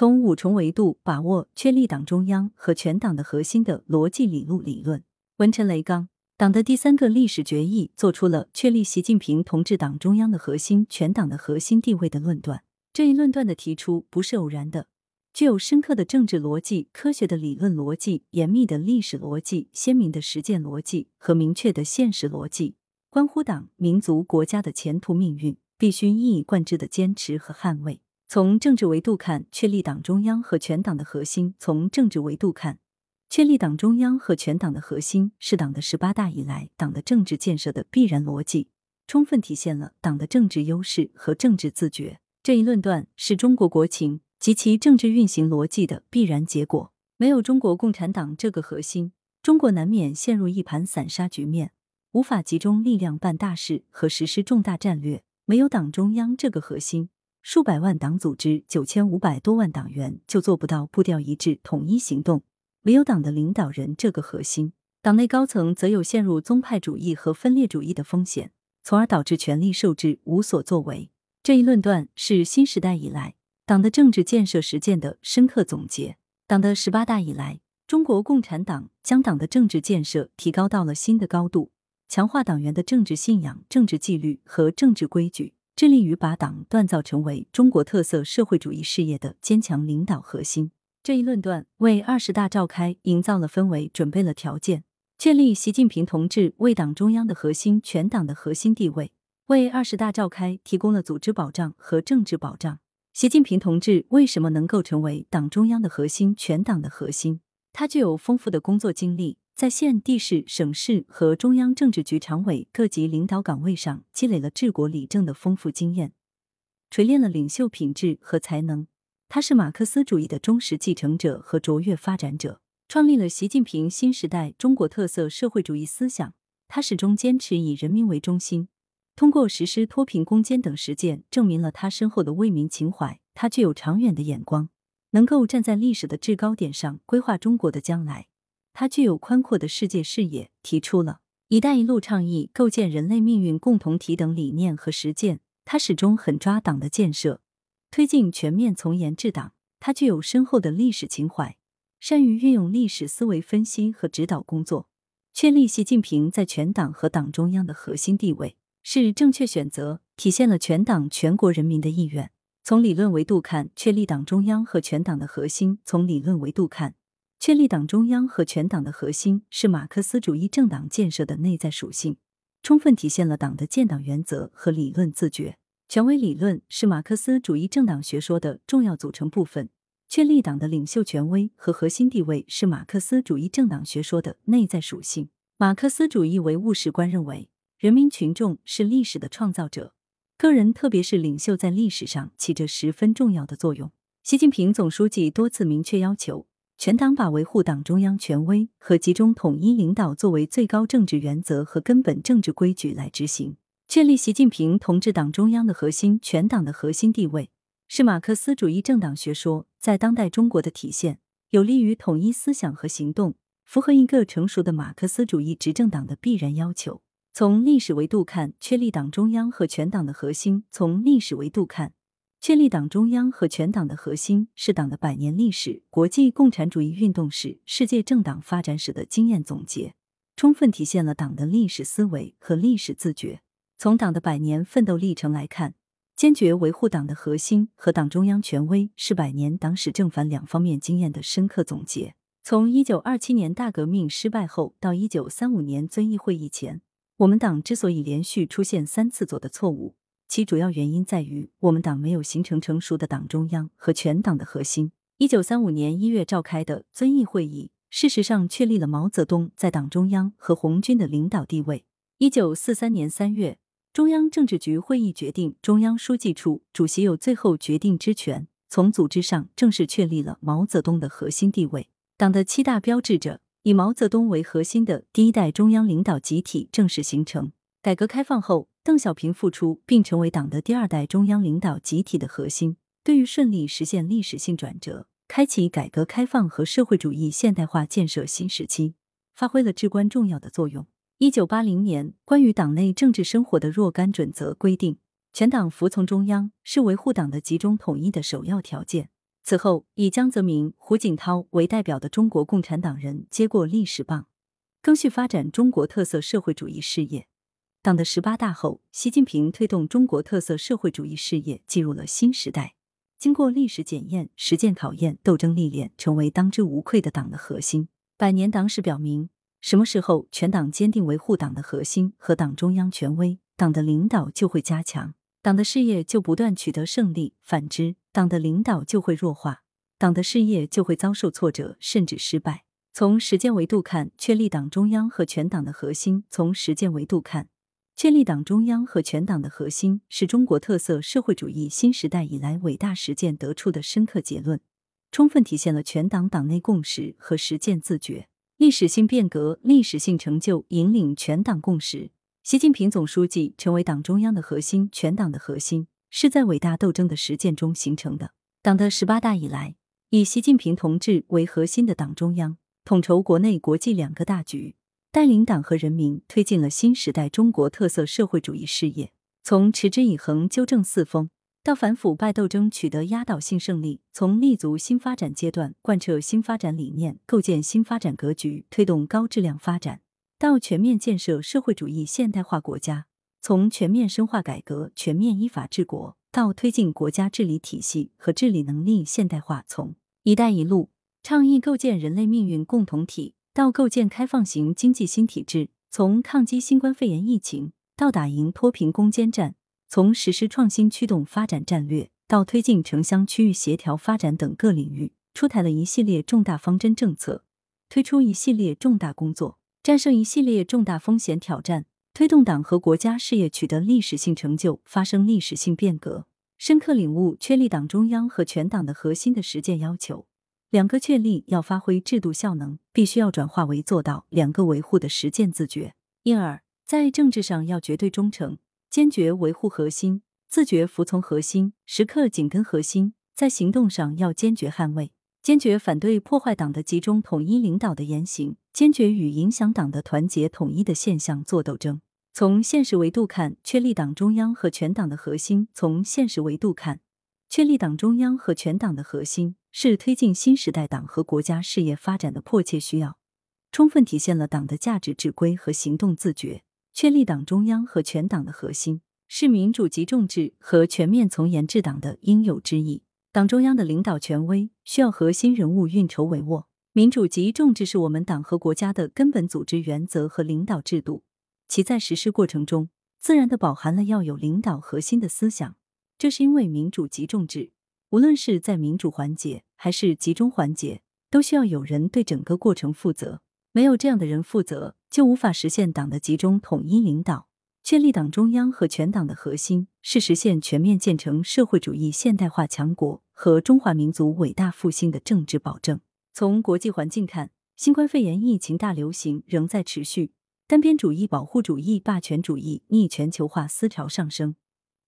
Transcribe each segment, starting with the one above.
从五重维度把握确立党中央和全党的核心的逻辑理路理论。文陈雷刚，党的第三个历史决议做出了确立习近平同志党中央的核心、全党的核心地位的论断。这一论断的提出不是偶然的，具有深刻的政治逻辑、科学的理论逻辑、严密的历史逻辑、鲜明的实践逻辑和明确的现实逻辑，关乎党、民族、国家的前途命运，必须一以贯之的坚持和捍卫。从政治维度看，确立党中央和全党的核心；从政治维度看，确立党中央和全党的核心是党的十八大以来党的政治建设的必然逻辑，充分体现了党的政治优势和政治自觉。这一论断是中国国情及其政治运行逻辑的必然结果。没有中国共产党这个核心，中国难免陷入一盘散沙局面，无法集中力量办大事和实施重大战略。没有党中央这个核心。数百万党组织、九千五百多万党员就做不到步调一致、统一行动。没有党的领导人这个核心，党内高层则有陷入宗派主义和分裂主义的风险，从而导致权力受制、无所作为。这一论断是新时代以来党的政治建设实践的深刻总结。党的十八大以来，中国共产党将党的政治建设提高到了新的高度，强化党员的政治信仰、政治纪律和政治规矩。致力于把党锻造成为中国特色社会主义事业的坚强领导核心。这一论断为二十大召开营造了氛围，准备了条件，确立习近平同志为党中央的核心、全党的核心地位，为二十大召开提供了组织保障和政治保障。习近平同志为什么能够成为党中央的核心、全党的核心？他具有丰富的工作经历。在县、地市、省市和中央政治局常委各级领导岗位上积累了治国理政的丰富经验，锤炼了领袖品质和才能。他是马克思主义的忠实继承者和卓越发展者，创立了习近平新时代中国特色社会主义思想。他始终坚持以人民为中心，通过实施脱贫攻坚等实践，证明了他深厚的为民情怀。他具有长远的眼光，能够站在历史的制高点上规划中国的将来。他具有宽阔的世界视野，提出了“一带一路”倡议、构建人类命运共同体等理念和实践。他始终狠抓党的建设，推进全面从严治党。他具有深厚的历史情怀，善于运用历史思维分析和指导工作。确立习近平在全党和党中央的核心地位是正确选择，体现了全党全国人民的意愿。从理论维度看，确立党中央和全党的核心；从理论维度看。确立党中央和全党的核心是马克思主义政党建设的内在属性，充分体现了党的建党原则和理论自觉。权威理论是马克思主义政党学说的重要组成部分。确立党的领袖权威和核心地位是马克思主义政党学说的内在属性。马克思主义唯物史观认为，人民群众是历史的创造者，个人特别是领袖在历史上起着十分重要的作用。习近平总书记多次明确要求。全党把维护党中央权威和集中统一领导作为最高政治原则和根本政治规矩来执行，确立习近平同志党中央的核心、全党的核心地位，是马克思主义政党学说在当代中国的体现，有利于统一思想和行动，符合一个成熟的马克思主义执政党的必然要求。从历史维度看，确立党中央和全党的核心；从历史维度看。确立党中央和全党的核心是党的百年历史、国际共产主义运动史、世界政党发展史的经验总结，充分体现了党的历史思维和历史自觉。从党的百年奋斗历程来看，坚决维护党的核心和党中央权威是百年党史正反两方面经验的深刻总结。从一九二七年大革命失败后到一九三五年遵义会议前，我们党之所以连续出现三次左的错误。其主要原因在于，我们党没有形成成熟的党中央和全党的核心。一九三五年一月召开的遵义会议，事实上确立了毛泽东在党中央和红军的领导地位。一九四三年三月，中央政治局会议决定，中央书记处主席有最后决定之权。从组织上正式确立了毛泽东的核心地位。党的七大标志着以毛泽东为核心的第一代中央领导集体正式形成。改革开放后。邓小平复出，并成为党的第二代中央领导集体的核心，对于顺利实现历史性转折、开启改革开放和社会主义现代化建设新时期，发挥了至关重要的作用。一九八零年，关于党内政治生活的若干准则规定，全党服从中央是维护党的集中统一的首要条件。此后，以江泽民、胡锦涛为代表的中国共产党人接过历史棒，更续发展中国特色社会主义事业。党的十八大后，习近平推动中国特色社会主义事业进入了新时代，经过历史检验、实践考验、斗争历练，成为当之无愧的党的核心。百年党史表明，什么时候全党坚定维护党的核心和党中央权威，党的领导就会加强，党的事业就不断取得胜利；反之，党的领导就会弱化，党的事业就会遭受挫折甚至失败。从实践维度看，确立党中央和全党的核心；从实践维度看，确立党中央和全党的核心，是中国特色社会主义新时代以来伟大实践得出的深刻结论。充分体现了全党党内共识和实践自觉，历史性变革、历史性成就引领全党共识。习近平总书记成为党中央的核心、全党的核心，是在伟大斗争的实践中形成的。党的十八大以来，以习近平同志为核心的党中央，统筹国内国际两个大局，带领党和人民推进了新时代中国特色社会主义事业，从持之以恒纠正四风。到反腐败斗争取得压倒性胜利，从立足新发展阶段贯彻新发展理念，构建新发展格局，推动高质量发展，到全面建设社会主义现代化国家；从全面深化改革、全面依法治国，到推进国家治理体系和治理能力现代化；从“一带一路”倡议构建人类命运共同体，到构建开放型经济新体制；从抗击新冠肺炎疫情，到打赢脱贫攻坚战。从实施创新驱动发展战略到推进城乡区域协调发展等各领域，出台了一系列重大方针政策，推出一系列重大工作，战胜一系列重大风险挑战，推动党和国家事业取得历史性成就，发生历史性变革，深刻领悟确立党中央和全党的核心的实践要求。两个确立要发挥制度效能，必须要转化为做到两个维护的实践自觉。因而，在政治上要绝对忠诚。坚决维护核心，自觉服从核心，时刻紧跟核心；在行动上要坚决捍卫，坚决反对破坏党的集中统一领导的言行，坚决与影响党的团结统一的现象作斗争。从现实维度看，确立党中央和全党的核心；从现实维度看，确立党中央和全党的核心是推进新时代党和国家事业发展的迫切需要，充分体现了党的价值指挥和行动自觉。确立党中央和全党的核心，是民主集中制和全面从严治党的应有之义。党中央的领导权威需要核心人物运筹帷幄。民主集中制是我们党和国家的根本组织原则和领导制度，其在实施过程中，自然的饱含了要有领导核心的思想。这是因为民主集中制，无论是在民主环节还是集中环节，都需要有人对整个过程负责。没有这样的人负责，就无法实现党的集中统一领导。确立党中央和全党的核心，是实现全面建成社会主义现代化强国和中华民族伟大复兴的政治保证。从国际环境看，新冠肺炎疫情大流行仍在持续，单边主义、保护主义、霸权主义逆全球化思潮上升，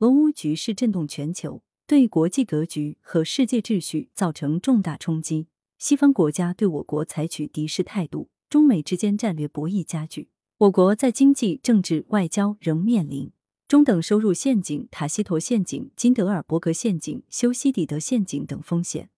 俄乌局势震动全球，对国际格局和世界秩序造成重大冲击。西方国家对我国采取敌视态度。中美之间战略博弈加剧，我国在经济、政治、外交仍面临中等收入陷阱、塔西佗陷阱、金德尔伯格陷阱、修昔底德陷阱等风险。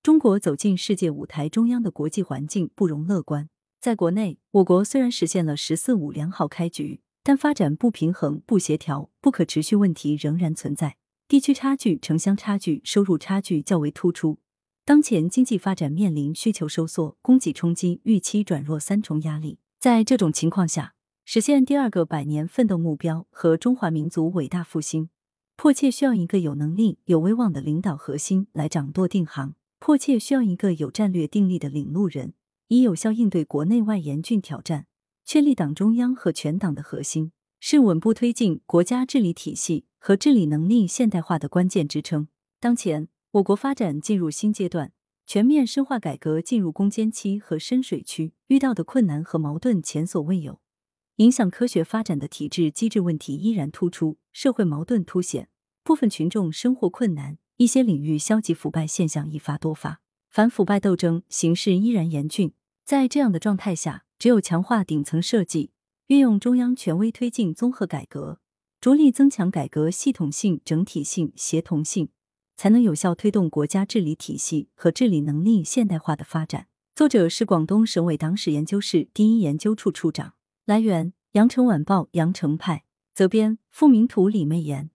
中国走进世界舞台中央的国际环境不容乐观。在国内，我国虽然实现了“十四五”良好开局，但发展不平衡、不协调、不可持续问题仍然存在，地区差距、城乡差距、收入差距较为突出。当前经济发展面临需求收缩、供给冲击、预期转弱三重压力。在这种情况下，实现第二个百年奋斗目标和中华民族伟大复兴，迫切需要一个有能力、有威望的领导核心来掌舵定航；迫切需要一个有战略定力的领路人，以有效应对国内外严峻挑战。确立党中央和全党的核心，是稳步推进国家治理体系和治理能力现代化的关键支撑。当前。我国发展进入新阶段，全面深化改革进入攻坚期和深水区，遇到的困难和矛盾前所未有，影响科学发展的体制机制问题依然突出，社会矛盾凸显，部分群众生活困难，一些领域消极腐败现象一发多发，反腐败斗争形势依然严峻。在这样的状态下，只有强化顶层设计，运用中央权威推进综合改革，着力增强改革系统性、整体性、协同性。才能有效推动国家治理体系和治理能力现代化的发展。作者是广东省委党史研究室第一研究处处长。来源：羊城晚报羊城派。责编：付明图，李媚妍。